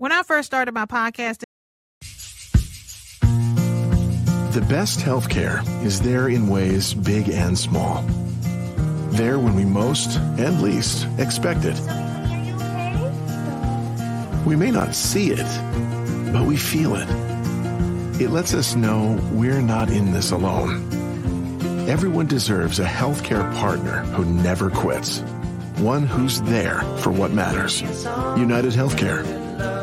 When I first started my podcast, the best healthcare is there in ways big and small. There when we most and least expect it. We may not see it, but we feel it. It lets us know we're not in this alone. Everyone deserves a healthcare partner who never quits. One who's there for what matters. United Healthcare.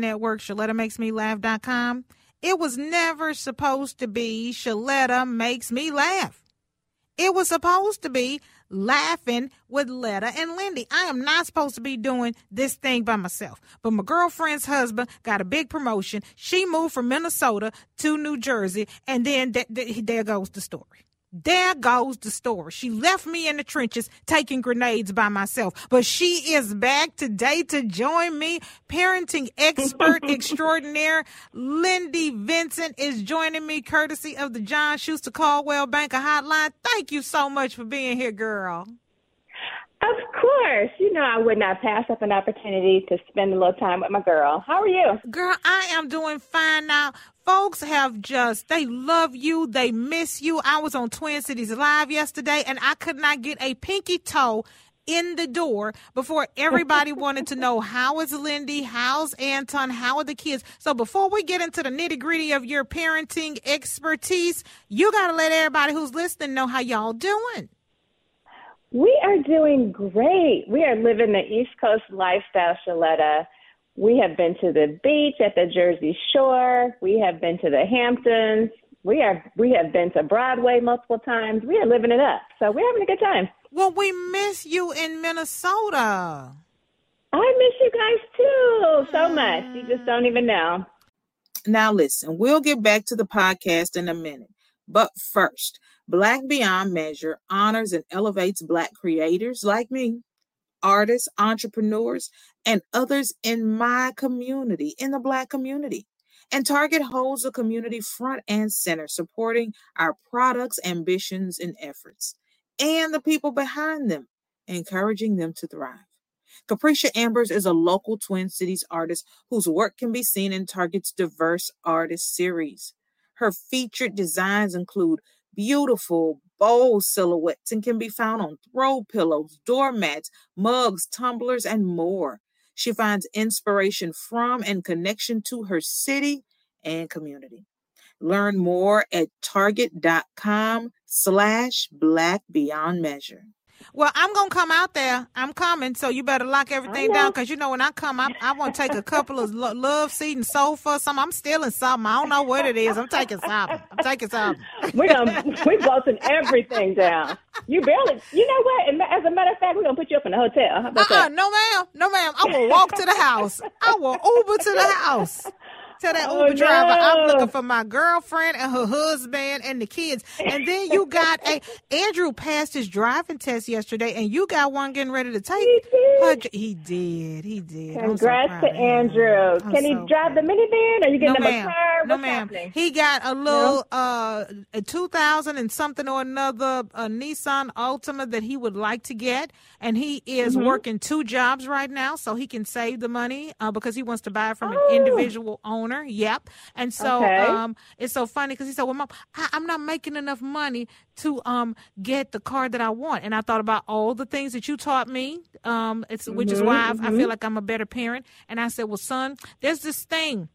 network, ShelettaMakesMeLaugh.com. It was never supposed to be Sheletta Makes Me Laugh. It was supposed to be laughing with Letta and Lindy. I am not supposed to be doing this thing by myself. But my girlfriend's husband got a big promotion. She moved from Minnesota to New Jersey, and then th- th- there goes the story. There goes the story. She left me in the trenches taking grenades by myself, but she is back today to join me. Parenting expert extraordinaire Lindy Vincent is joining me courtesy of the John Schuster Coldwell Banker Hotline. Thank you so much for being here, girl. Of course. You know, I would not pass up an opportunity to spend a little time with my girl. How are you? Girl, I am doing fine now. Folks have just, they love you. They miss you. I was on Twin Cities Live yesterday and I could not get a pinky toe in the door before everybody wanted to know how is Lindy, how's Anton, how are the kids. So before we get into the nitty gritty of your parenting expertise, you got to let everybody who's listening know how y'all doing. We are doing great. We are living the East Coast lifestyle, Sheletta. We have been to the beach at the Jersey Shore. We have been to the Hamptons. We are we have been to Broadway multiple times. We are living it up. So we're having a good time. Well, we miss you in Minnesota. I miss you guys too so mm. much. You just don't even know. Now listen, we'll get back to the podcast in a minute. But first, Black Beyond Measure honors and elevates Black creators like me, artists, entrepreneurs, and others in my community, in the Black community. And Target holds the community front and center, supporting our products, ambitions, and efforts, and the people behind them, encouraging them to thrive. Capricia Ambers is a local Twin Cities artist whose work can be seen in Target's diverse artist series. Her featured designs include beautiful, bold silhouettes and can be found on throw pillows, doormats, mugs, tumblers, and more. She finds inspiration from and connection to her city and community. Learn more at target.com slash black beyond measure. Well, I'm gonna come out there. I'm coming, so you better lock everything down because you know when I come, I, I want to take a couple of lo- love seat and sofa. Some I'm stealing something. I don't know what it is. I'm taking something. I'm taking something. We're gonna we busting everything down. You barely. You know what? As a matter of fact, we're gonna put you up in a hotel. How about uh-uh, that? No, ma'am. No, ma'am. I will walk to the house. I will Uber to the house. Tell that oh, Uber driver no. I'm looking for my girlfriend and her husband and the kids. And then you got a Andrew passed his driving test yesterday, and you got one getting ready to take. did. He did. He did. Congrats so to Andrew. Can he drive proud. the minivan? Are you getting no, him a car? No, What's ma'am. Happening? He got a little no? uh, a 2000 and something or another a Nissan Altima that he would like to get, and he is mm-hmm. working two jobs right now, so he can save the money uh, because he wants to buy from oh. an individual owner. Yep. And so okay. um, it's so funny because he said, "Well, mom, I, I'm not making enough money to um get the car that I want. And I thought about all the things that you taught me, um, it's which mm-hmm, is why mm-hmm. I, I feel like I'm a better parent. And I said, well, son, there's this thing.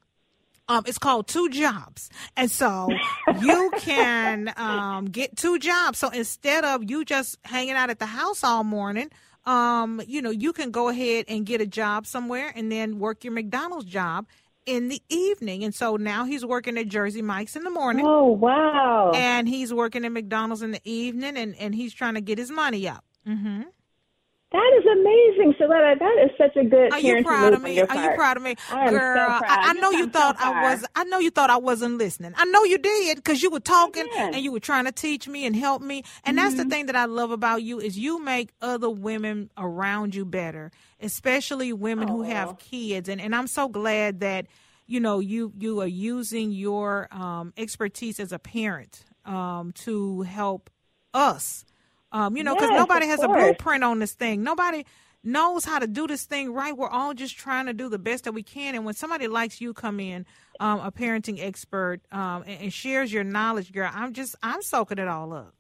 Um, it's called two jobs. And so you can um, get two jobs. So instead of you just hanging out at the house all morning, um, you know, you can go ahead and get a job somewhere and then work your McDonald's job in the evening. And so now he's working at Jersey Mike's in the morning. Oh, wow. And he's working at McDonald's in the evening and, and he's trying to get his money up. Mm-hmm. That is amazing, Sheletta. That is such a good. Are you proud of me? Are you proud of me, I girl? So I, I, know you thought so I was. I know you thought I wasn't listening. I know you did because you were talking and you were trying to teach me and help me. And mm-hmm. that's the mm-hmm. thing that I love about you is you make other women around you better, especially women oh. who have kids. And and I'm so glad that you know you you are using your um, expertise as a parent um, to help us um, you know because yes, nobody has course. a blueprint on this thing nobody knows how to do this thing right we're all just trying to do the best that we can and when somebody likes you come in um, a parenting expert um, and, and shares your knowledge girl i'm just i'm soaking it all up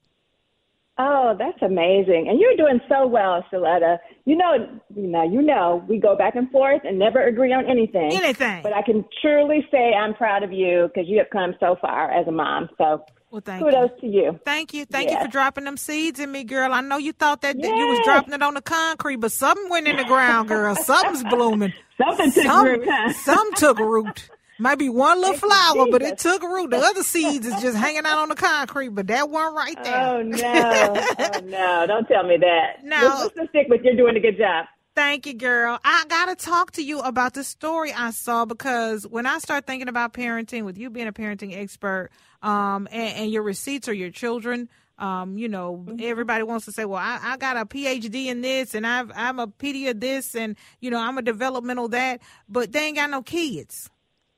Oh, that's amazing. And you're doing so well, Sheletta. You know, you know, you know, we go back and forth and never agree on anything. Anything. But I can truly say I'm proud of you because you have come so far as a mom. So well, thank kudos you. to you. Thank you. Thank you for dropping them seeds in me, girl. I know you thought that, yes. that you was dropping it on the concrete, but something went in the ground, girl. Something's blooming. Something took some, root, huh? Some took root. Might be one little flower, but it took root. The other seeds is just hanging out on the concrete, but that one right oh, there. Oh no! oh no! Don't tell me that. No, let's, let's stick with you're doing a good job. Thank you, girl. I gotta talk to you about the story I saw because when I start thinking about parenting, with you being a parenting expert, um, and, and your receipts or your children. Um, you know, mm-hmm. everybody wants to say, well, I, I got a PhD in this and I've, I'm a PD of this and, you know, I'm a developmental that, but they ain't got no kids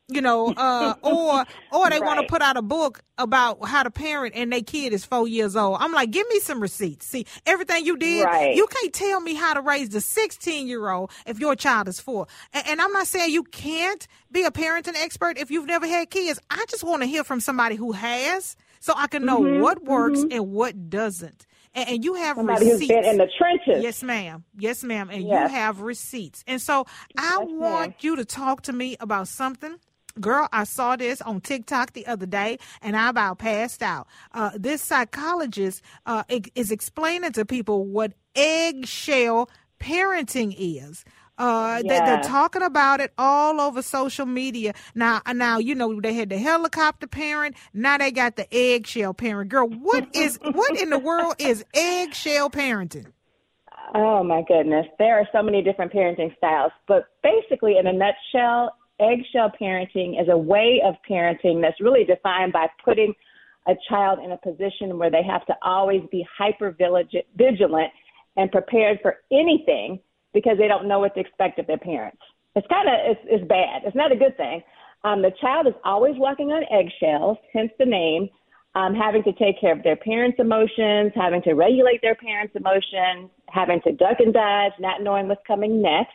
you know, uh, or or they right. want to put out a book about how to parent and their kid is four years old. I'm like, give me some receipts. See, everything you did, right. you can't tell me how to raise the 16 year old if your child is four. And, and, I'm not saying you can't be a parenting expert if you've never had kids. I just want to hear from somebody who has, so I can know mm-hmm, what works mm-hmm. and what doesn't. And, and you have somebody receipts. who's been in the trenches. Yes, ma'am. Yes, ma'am. And yes. you have receipts. And so I yes, want ma'am. you to talk to me about something Girl, I saw this on TikTok the other day and I about passed out. Uh, this psychologist uh, is explaining to people what eggshell parenting is. Uh, yeah. they, are talking about it all over social media. Now, now, you know, they had the helicopter parent. Now they got the eggshell parent. Girl, what is, what in the world is eggshell parenting? Oh my goodness. There are so many different parenting styles, but basically in a nutshell, eggshell parenting is a way of parenting that's really defined by putting a child in a position where they have to always be hyper vigilant and prepared for anything because they don't know what to expect of their parents. It's kind of it's, it's bad. It's not a good thing. Um, the child is always walking on eggshells, hence the name. Um, having to take care of their parents' emotions, having to regulate their parents' emotions, having to duck and dodge, not knowing what's coming next.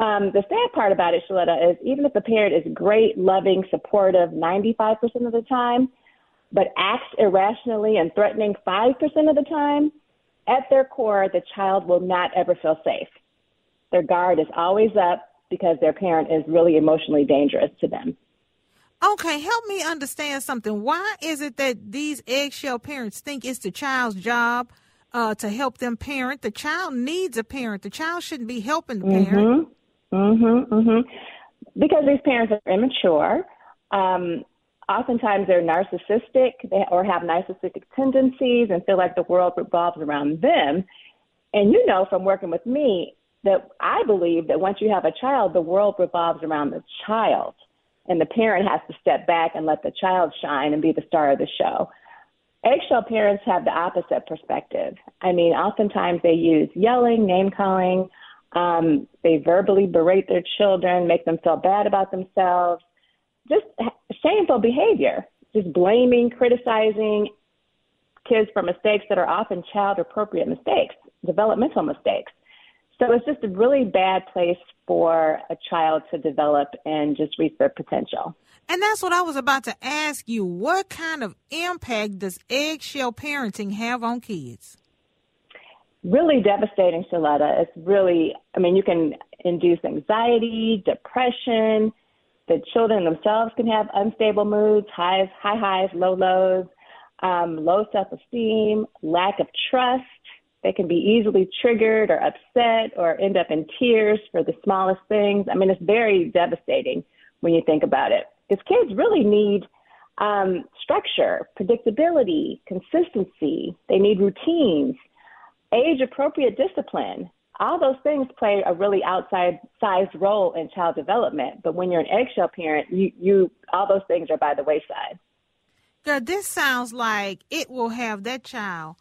Um, the sad part about it, Sheletta, is even if the parent is great, loving, supportive 95% of the time, but acts irrationally and threatening 5% of the time, at their core, the child will not ever feel safe. Their guard is always up because their parent is really emotionally dangerous to them. Okay, help me understand something. Why is it that these eggshell parents think it's the child's job uh, to help them parent? The child needs a parent. The child shouldn't be helping the parent. Mm-hmm. Mhm, mhm. Because these parents are immature. Um, oftentimes they're narcissistic they, or have narcissistic tendencies and feel like the world revolves around them. And you know from working with me that I believe that once you have a child, the world revolves around the child. And the parent has to step back and let the child shine and be the star of the show. Eggshell parents have the opposite perspective. I mean, oftentimes they use yelling, name calling, Um, they verbally berate their children, make them feel bad about themselves. Just shameful behavior, just blaming, criticizing kids for mistakes that are often child appropriate mistakes, developmental mistakes. So it's just a really bad place for a child to develop and just reach their potential. And that's what I was about to ask you. What kind of impact does eggshell parenting have on kids? Really devastating, Sheletta. It's really, I mean, you can induce anxiety, depression. The children themselves can have unstable moods, highs, high highs, low lows, um, low self esteem, lack of trust they can be easily triggered or upset or end up in tears for the smallest things. I mean, it's very devastating when you think about it. Because kids really need um, structure, predictability, consistency. They need routines, age appropriate discipline. All those things play a really outside sized role in child development. But when you're an eggshell parent, you, you all those things are by the wayside. Girl, this sounds like it will have that child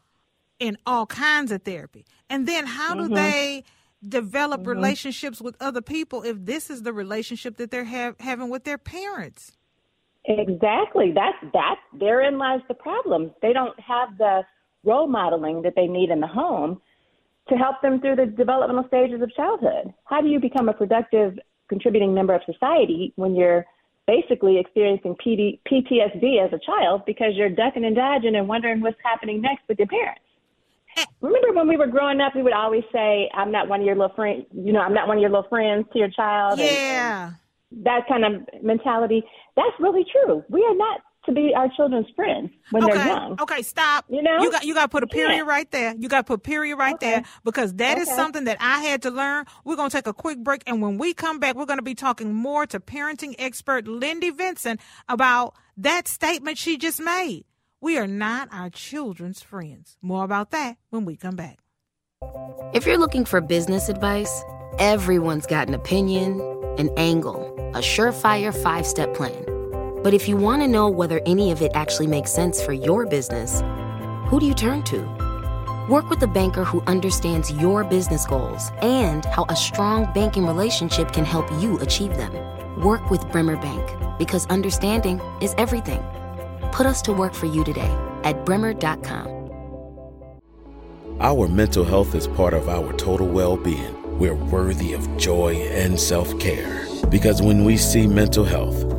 in all kinds of therapy. And then how do mm-hmm. they develop mm-hmm. relationships with other people if this is the relationship that they're have, having with their parents? Exactly. That's that therein lies the problem. They don't have the role modeling that they need in the home to help them through the developmental stages of childhood. How do you become a productive contributing member of society when you're basically experiencing PD, PTSD as a child because you're ducking and dodging and wondering what's happening next with your parents? Remember when we were growing up, we would always say, "I'm not one of your little friends." You know, I'm not one of your little friends to your child. Yeah. And, and that kind of mentality. That's really true. We are not to be our children's friends when okay. they're young. Okay, stop. You know, you got you got to put a period yeah. right there. You got to put a period right okay. there because that okay. is something that I had to learn. We're gonna take a quick break, and when we come back, we're gonna be talking more to parenting expert Lindy Vincent about that statement she just made. We are not our children's friends. More about that when we come back. If you're looking for business advice, everyone's got an opinion, an angle, a surefire five step plan. But if you want to know whether any of it actually makes sense for your business, who do you turn to? Work with a banker who understands your business goals and how a strong banking relationship can help you achieve them. Work with Bremer Bank because understanding is everything. Put us to work for you today at bremer.com. Our mental health is part of our total well being. We're worthy of joy and self care. Because when we see mental health,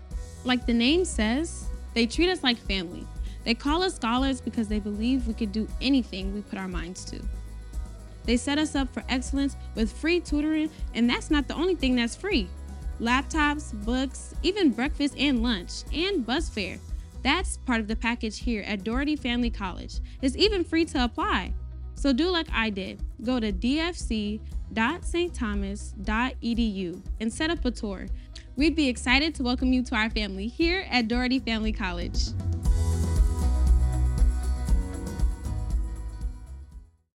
Like the name says, they treat us like family. They call us scholars because they believe we could do anything we put our minds to. They set us up for excellence with free tutoring, and that's not the only thing that's free laptops, books, even breakfast and lunch, and bus fare. That's part of the package here at Dougherty Family College. It's even free to apply. So do like I did. Go to dfc.stthomas.edu and set up a tour. We'd be excited to welcome you to our family here at Dougherty Family College.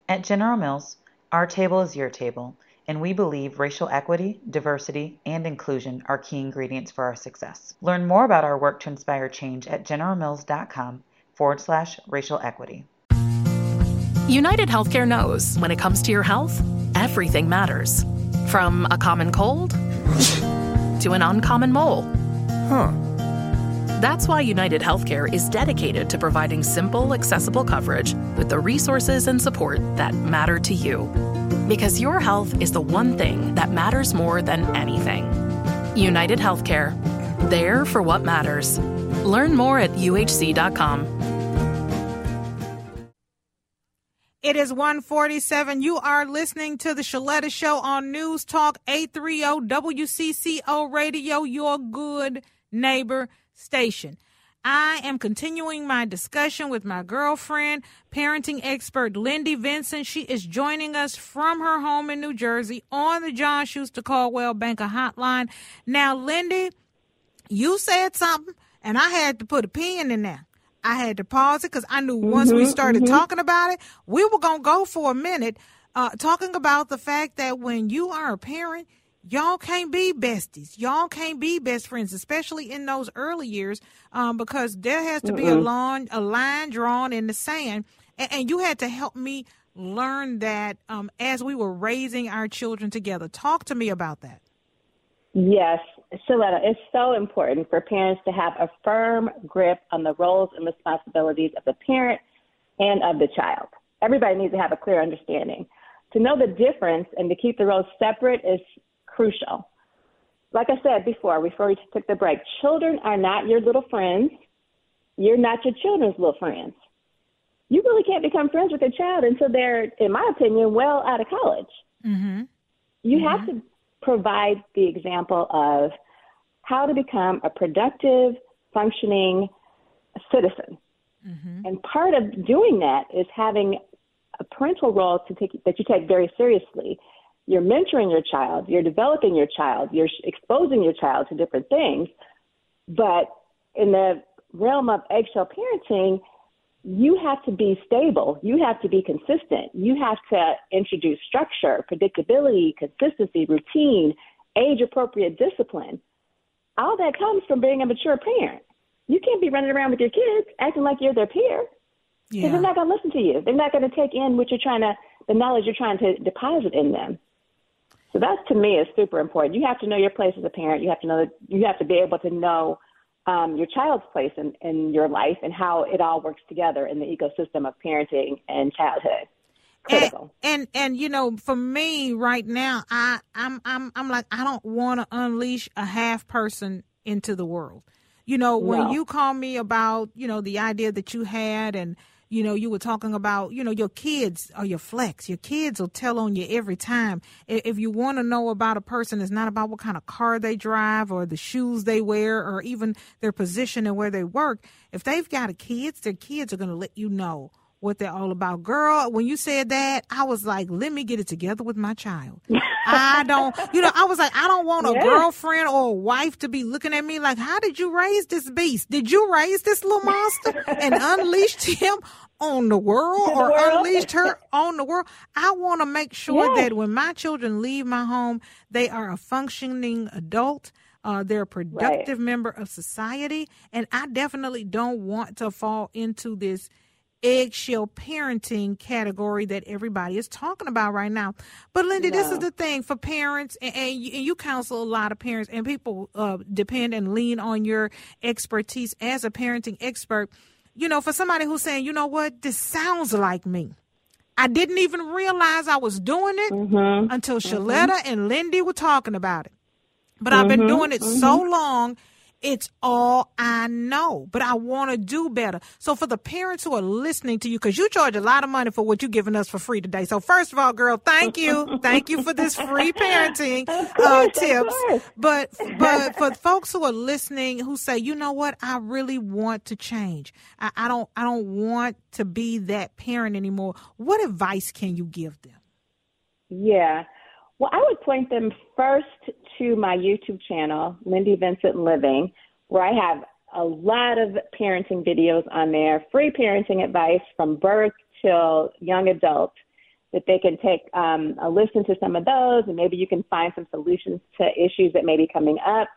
At General Mills, our table is your table and we believe racial equity, diversity, and inclusion are key ingredients for our success. Learn more about our work to inspire change at generalmills.com forward slash racial equity. United Healthcare knows when it comes to your health, everything matters. From a common cold to an uncommon mole. Huh. That's why United Healthcare is dedicated to providing simple, accessible coverage with the resources and support that matter to you. Because your health is the one thing that matters more than anything. United Healthcare. There for what matters. Learn more at uhc.com. is 147. You are listening to the Sheletta Show on News Talk 830 WCCO Radio, your good neighbor station. I am continuing my discussion with my girlfriend, parenting expert Lindy Vincent. She is joining us from her home in New Jersey on the John Schuster Coldwell Banker Hotline. Now, Lindy, you said something, and I had to put a pin in there. I had to pause it because I knew once mm-hmm, we started mm-hmm. talking about it, we were going to go for a minute uh, talking about the fact that when you are a parent, y'all can't be besties. Y'all can't be best friends, especially in those early years, um, because there has to be a line, a line drawn in the sand. And, and you had to help me learn that um, as we were raising our children together. Talk to me about that. Yes, Sheletta, it's so important for parents to have a firm grip on the roles and responsibilities of the parent and of the child. Everybody needs to have a clear understanding. To know the difference and to keep the roles separate is crucial. Like I said before, before we took the break, children are not your little friends. You're not your children's little friends. You really can't become friends with a child until they're, in my opinion, well out of college. Mm-hmm. You mm-hmm. have to provide the example of how to become a productive, functioning citizen. Mm-hmm. And part of doing that is having a parental role to take, that you take very seriously you're mentoring your child, you're developing your child, you're exposing your child to different things. But in the realm of eggshell parenting, you have to be stable. You have to be consistent. You have to introduce structure, predictability, consistency, routine, age appropriate discipline. All that comes from being a mature parent. You can't be running around with your kids acting like you're their peer. Because yeah. they're not going to listen to you. They're not going to take in what you're trying to, the knowledge you're trying to deposit in them. So that to me is super important. You have to know your place as a parent. You have to know that you have to be able to know um, your child's place in, in your life and how it all works together in the ecosystem of parenting and childhood. Critical. And, and and you know, for me right now, I I'm I'm I'm like I don't want to unleash a half person into the world. You know, when no. you call me about you know the idea that you had and you know, you were talking about, you know, your kids are your flex. Your kids will tell on you every time. If you want to know about a person, it's not about what kind of car they drive or the shoes they wear or even their position and where they work. If they've got kids, their kids are going to let you know what they're all about. Girl, when you said that, I was like, let me get it together with my child. I don't, you know, I was like, I don't want a yeah. girlfriend or a wife to be looking at me like, how did you raise this beast? Did you raise this little monster and unleashed him on the world or world. unleashed her on the world? I want to make sure that when my children leave my home, they are a functioning adult. Uh, they're a productive right. member of society. And I definitely don't want to fall into this eggshell parenting category that everybody is talking about right now. But Linda, no. this is the thing for parents, and, and, you, and, you, counsel a lot of parents, and people uh, depend and lean on your expertise as a parenting expert. You know, for somebody who's saying, you know what, this sounds like me. I didn't even realize I was doing it mm-hmm. until Sheletta mm-hmm. and Lindy were talking about it. But mm-hmm. I've been mm-hmm. doing it so mm-hmm. long it's all I know, but I want to do better. So for the parents who are listening to you, because you charge a lot of money for what you're giving us for free today. So first of all, girl, thank you, thank you for this free parenting uh, tips. But but for folks who are listening who say, you know what, I really want to change. I, I don't I don't want to be that parent anymore. What advice can you give them? Yeah. Well, I would point them first to my YouTube channel, Lindy Vincent Living, where I have a lot of parenting videos on there, free parenting advice from birth till young adult that they can take um, a listen to some of those, and maybe you can find some solutions to issues that may be coming up.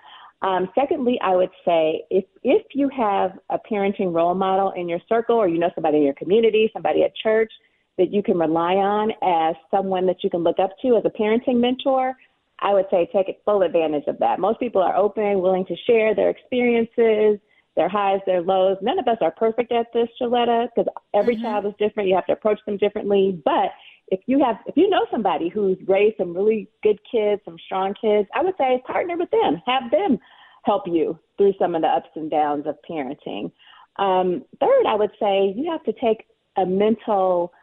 Um, secondly, I would say if if you have a parenting role model in your circle, or you know somebody in your community, somebody at church that you can rely on as someone that you can look up to as a parenting mentor, I would say take full advantage of that. Most people are open, willing to share their experiences, their highs, their lows. None of us are perfect at this, Sheletta, because every mm-hmm. child is different. You have to approach them differently. But if you have, if you know somebody who's raised some really good kids, some strong kids, I would say partner with them. Have them help you through some of the ups and downs of parenting. Um, third, I would say you have to take a mental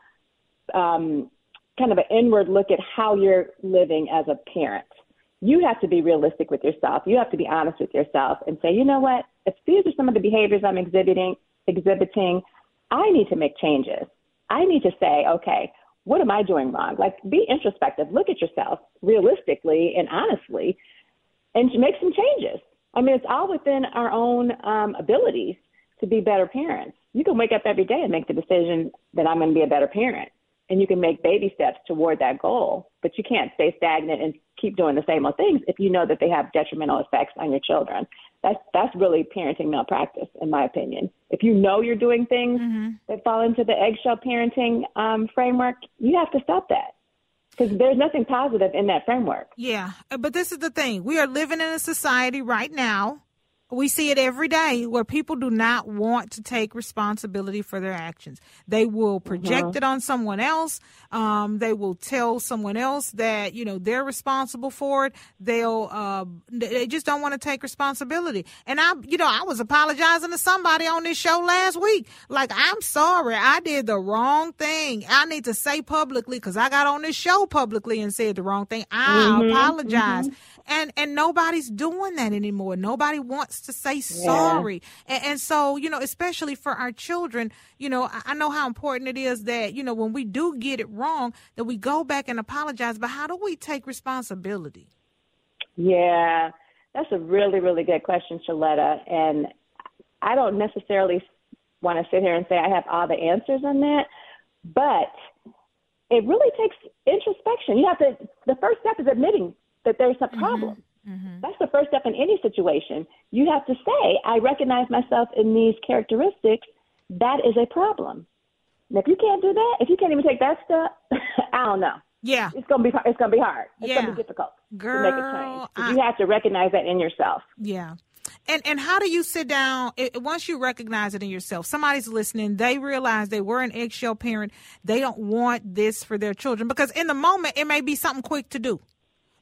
um, kind of an inward look at how you're living as a parent. You have to be realistic with yourself. You have to be honest with yourself and say, you know what? if these are some of the behaviors I'm exhibiting, exhibiting, I need to make changes. I need to say, okay, what am I doing wrong? Like, be introspective, look at yourself realistically and honestly, and make some changes. I mean, it's all within our own um, abilities to be better parents. You can wake up every day and make the decision that I'm going to be a better parent and you can make baby steps toward that goal. But you can't stay stagnant and keep doing the same old things if you know that they have detrimental effects on your children. That's that's really parenting malpractice, in my opinion. If you know you're doing things mm-hmm. that fall into the eggshell parenting um, framework, you have to stop that because there's nothing positive in that framework. Yeah, but this is the thing: we are living in a society right now we see it every day where people do not want to take responsibility for their actions. They will project mm-hmm. it on someone else. Um, they will tell someone else that you know they're responsible for it. They'll uh, they just don't want to take responsibility. And I, you know, I was apologizing to somebody on this show last week. Like, I'm sorry, I did the wrong thing. I need to say publicly because I got on this show publicly and said the wrong thing. I mm-hmm. apologize. Mm-hmm and and nobody's doing that anymore. Nobody wants to say sorry. And, and, so you know especially for our children you know I, I, know how important it is that you know when we do get it wrong that we go back and apologize. But how do we take responsibility? Yeah that's a really really good question sheletta. And i don't necessarily want to sit here and say i have all the answers on that but it really takes introspection. You have to the first step is admitting that there's a mm-hmm. problem. Mm-hmm. That's the first step in any situation. You have to say, I recognize myself in these characteristics. That is a problem. And if you can't do that, if you can't even take that step, I don't know. Yeah, it's gonna be it's gonna be hard. It's yeah. gonna be difficult Girl, to make a change. I, you have to recognize that in yourself. Yeah. And and how do you sit down it, once you recognize it in yourself? Somebody's listening. They realize they were an eggshell parent. They don't want this for their children because in the moment it may be something quick to do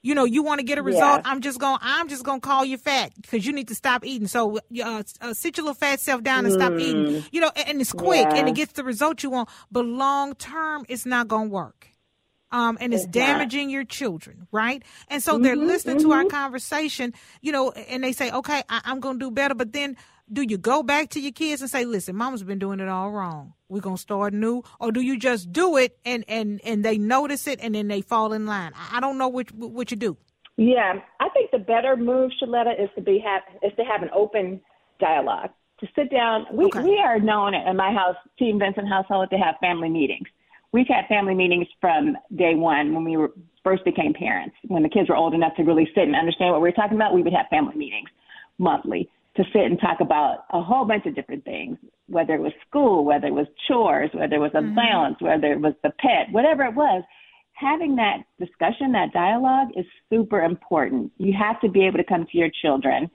you know, you want to get a result. Yeah. I'm just gonna I'm just going to call you fat because you need to stop eating. So uh, uh, sit your little fat self down and mm. stop eating. You know, and, and it's quick yeah. and it gets the result you want. But long term, it's not going to work. Um, and it's, it's damaging not. your children, right? And so mm-hmm, they're listening mm-hmm. to our mm-hmm. conversation, you know, and they say, okay, I, I'm going to do better. But then do you go back to your kids and say, listen, mama's been doing it all wrong. We're going to start new. Or do you just do it and, and, and they notice it and then they fall in line? I don't know which, what you do. Yeah, I think the better move, Sheletta, is to be have is to have an open dialogue. To sit down, we okay. we are known in my house, Team Vincent household, to have family meetings. We've had family meetings from day one when we were first became parents. When the kids were old enough to really sit and understand what we were talking about, we would have family meetings monthly to sit and talk about a whole bunch of different things, whether it was school, whether it was chores, whether it was a mm-hmm. balance, whether it was the pet, whatever it was. Having that discussion, that dialogue is super important. You have to be able to come to your children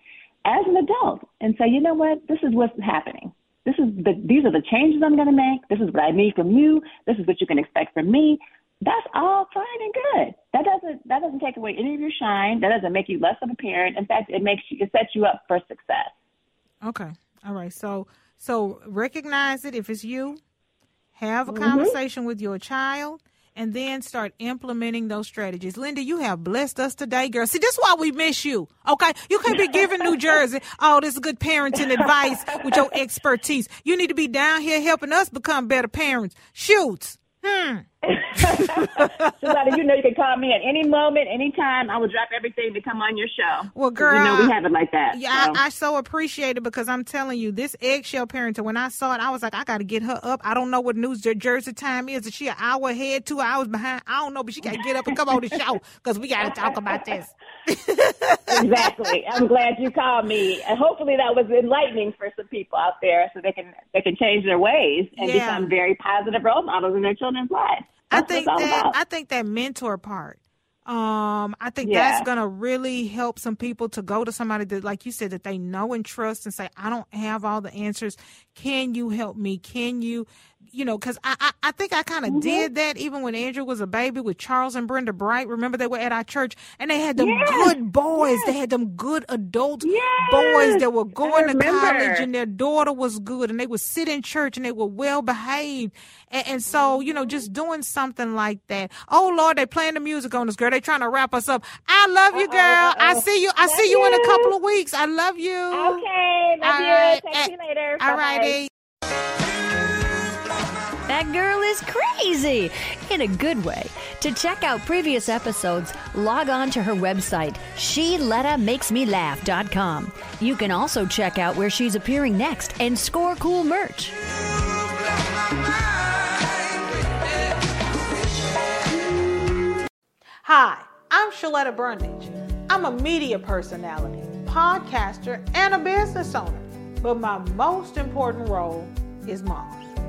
as an adult and say, you know what, this is what's happening. This is the, these are the changes I'm going to make. This is what I need from you. This is what you can expect from me that's all fine and good. That doesn't that doesn't take away any of your shine. That doesn't make you less of a parent. In fact, it makes you it sets you up for success. Okay. All right. So so recognize it if it's you. Have a mm-hmm. conversation with your child and then start implementing those strategies. Linda, you have blessed us today, girl. See, this is why we miss you. Okay. You can't be giving New Jersey all this good parenting advice with your expertise. You need to be down here helping us become better parents. Shoots. Hmm. Somebody, you know, you can call me at any moment, anytime. I will drop everything to come on your show. Well, girl, you know we have it like that. Yeah, so. I, I, so appreciate it because I'm telling you, this eggshell parenting. When I saw it, I was like, I got to get her up. I don't know what New Jersey time is. Is she an hour ahead, two hours behind? I don't know, but she got to get up and come on the show because we got to talk about this. exactly. I'm glad you called me, and hopefully that was enlightening for some people out there, so they can they can change their ways and yeah. become very positive role models in their children's lives. I think that I think that mentor part. Um, I think yeah. that's gonna really help some people to go to somebody that, like you said, that they know and trust, and say, "I don't have all the answers. Can you help me? Can you you know, because I, I, I think I kind of mm-hmm. did that even when Andrew was a baby with Charles and Brenda Bright. Remember they were at our church and they had them yes. good boys. Yes. They had them good adult yes. boys that were going to college and their daughter was good and they would sit in church and they were well behaved. And, and, so, you know, just doing something like that. Oh Lord, they playing the music on us, girl. They trying to wrap us up. I love you, girl. Uh-oh, uh-oh. I see you. I love see you, you, in a couple of weeks. I love you. Okay, love all you. Right. Talk you later. All righty. That girl is crazy in a good way. To check out previous episodes, log on to her website, SheLettaMakesMeLaugh.com. You can also check out where she's appearing next and score cool merch. Hi, I'm Sheletta Brundage. I'm a media personality, podcaster, and a business owner. But my most important role is mom.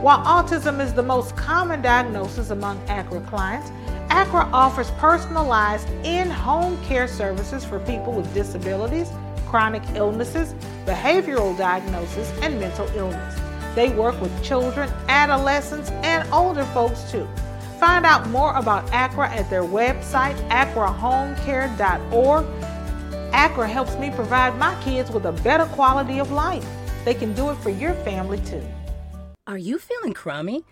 While autism is the most common diagnosis among ACRA clients, ACRA offers personalized in home care services for people with disabilities, chronic illnesses, behavioral diagnosis, and mental illness. They work with children, adolescents, and older folks too. Find out more about ACRA at their website, acrahomecare.org. ACRA helps me provide my kids with a better quality of life. They can do it for your family too. Are you feeling crummy?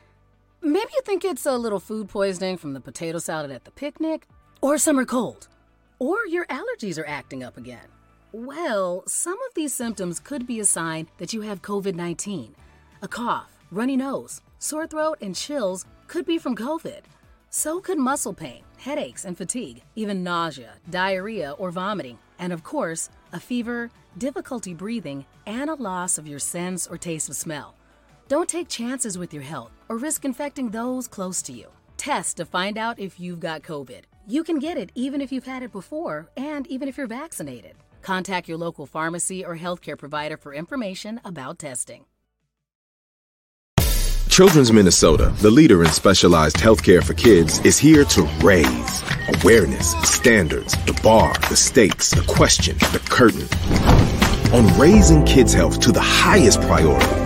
Maybe you think it's a little food poisoning from the potato salad at the picnic, or summer cold, or your allergies are acting up again. Well, some of these symptoms could be a sign that you have COVID 19. A cough, runny nose, sore throat, and chills could be from COVID. So could muscle pain, headaches, and fatigue, even nausea, diarrhea, or vomiting, and of course, a fever, difficulty breathing, and a loss of your sense or taste of smell. Don't take chances with your health or risk infecting those close to you. Test to find out if you've got COVID. You can get it even if you've had it before and even if you're vaccinated. Contact your local pharmacy or healthcare provider for information about testing. Children's Minnesota, the leader in specialized healthcare for kids, is here to raise awareness, standards, the bar, the stakes, the question, the curtain. On raising kids' health to the highest priority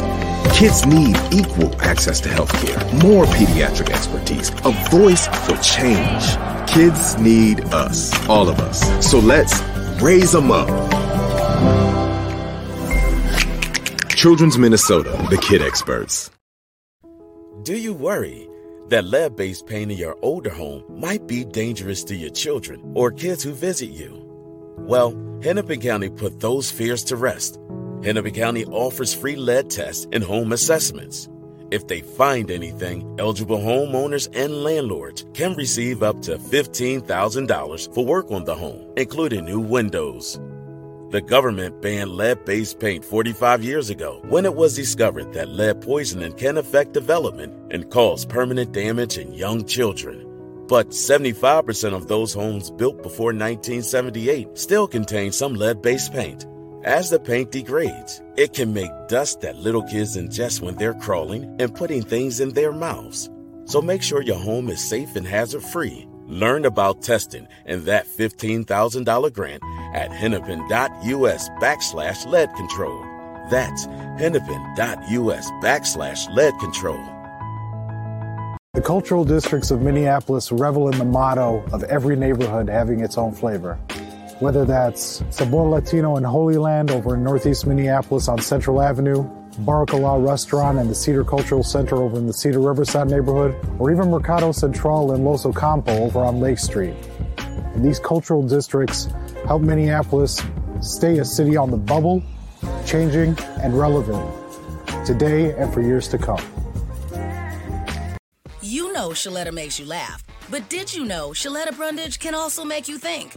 Kids need equal access to healthcare, more pediatric expertise, a voice for change. Kids need us, all of us. So let's raise them up. Children's Minnesota, the kid experts. Do you worry that lead based paint in your older home might be dangerous to your children or kids who visit you? Well, Hennepin County put those fears to rest Hennepin County offers free lead tests and home assessments. If they find anything, eligible homeowners and landlords can receive up to $15,000 for work on the home, including new windows. The government banned lead based paint 45 years ago when it was discovered that lead poisoning can affect development and cause permanent damage in young children. But 75% of those homes built before 1978 still contain some lead based paint. As the paint degrades, it can make dust that little kids ingest when they're crawling and putting things in their mouths. So make sure your home is safe and hazard free. Learn about testing and that $15,000 grant at hennepin.us backslash lead control. That's hennepin.us backslash lead control. The cultural districts of Minneapolis revel in the motto of every neighborhood having its own flavor whether that's Sabor Latino in Holy Land over in Northeast Minneapolis on Central Avenue, Baracala Restaurant and the Cedar Cultural Center over in the Cedar Riverside neighborhood, or even Mercado Central in Los Ocampo over on Lake Street. And these cultural districts help Minneapolis stay a city on the bubble, changing and relevant today and for years to come. You know Sheletta makes you laugh, but did you know Sheletta Brundage can also make you think?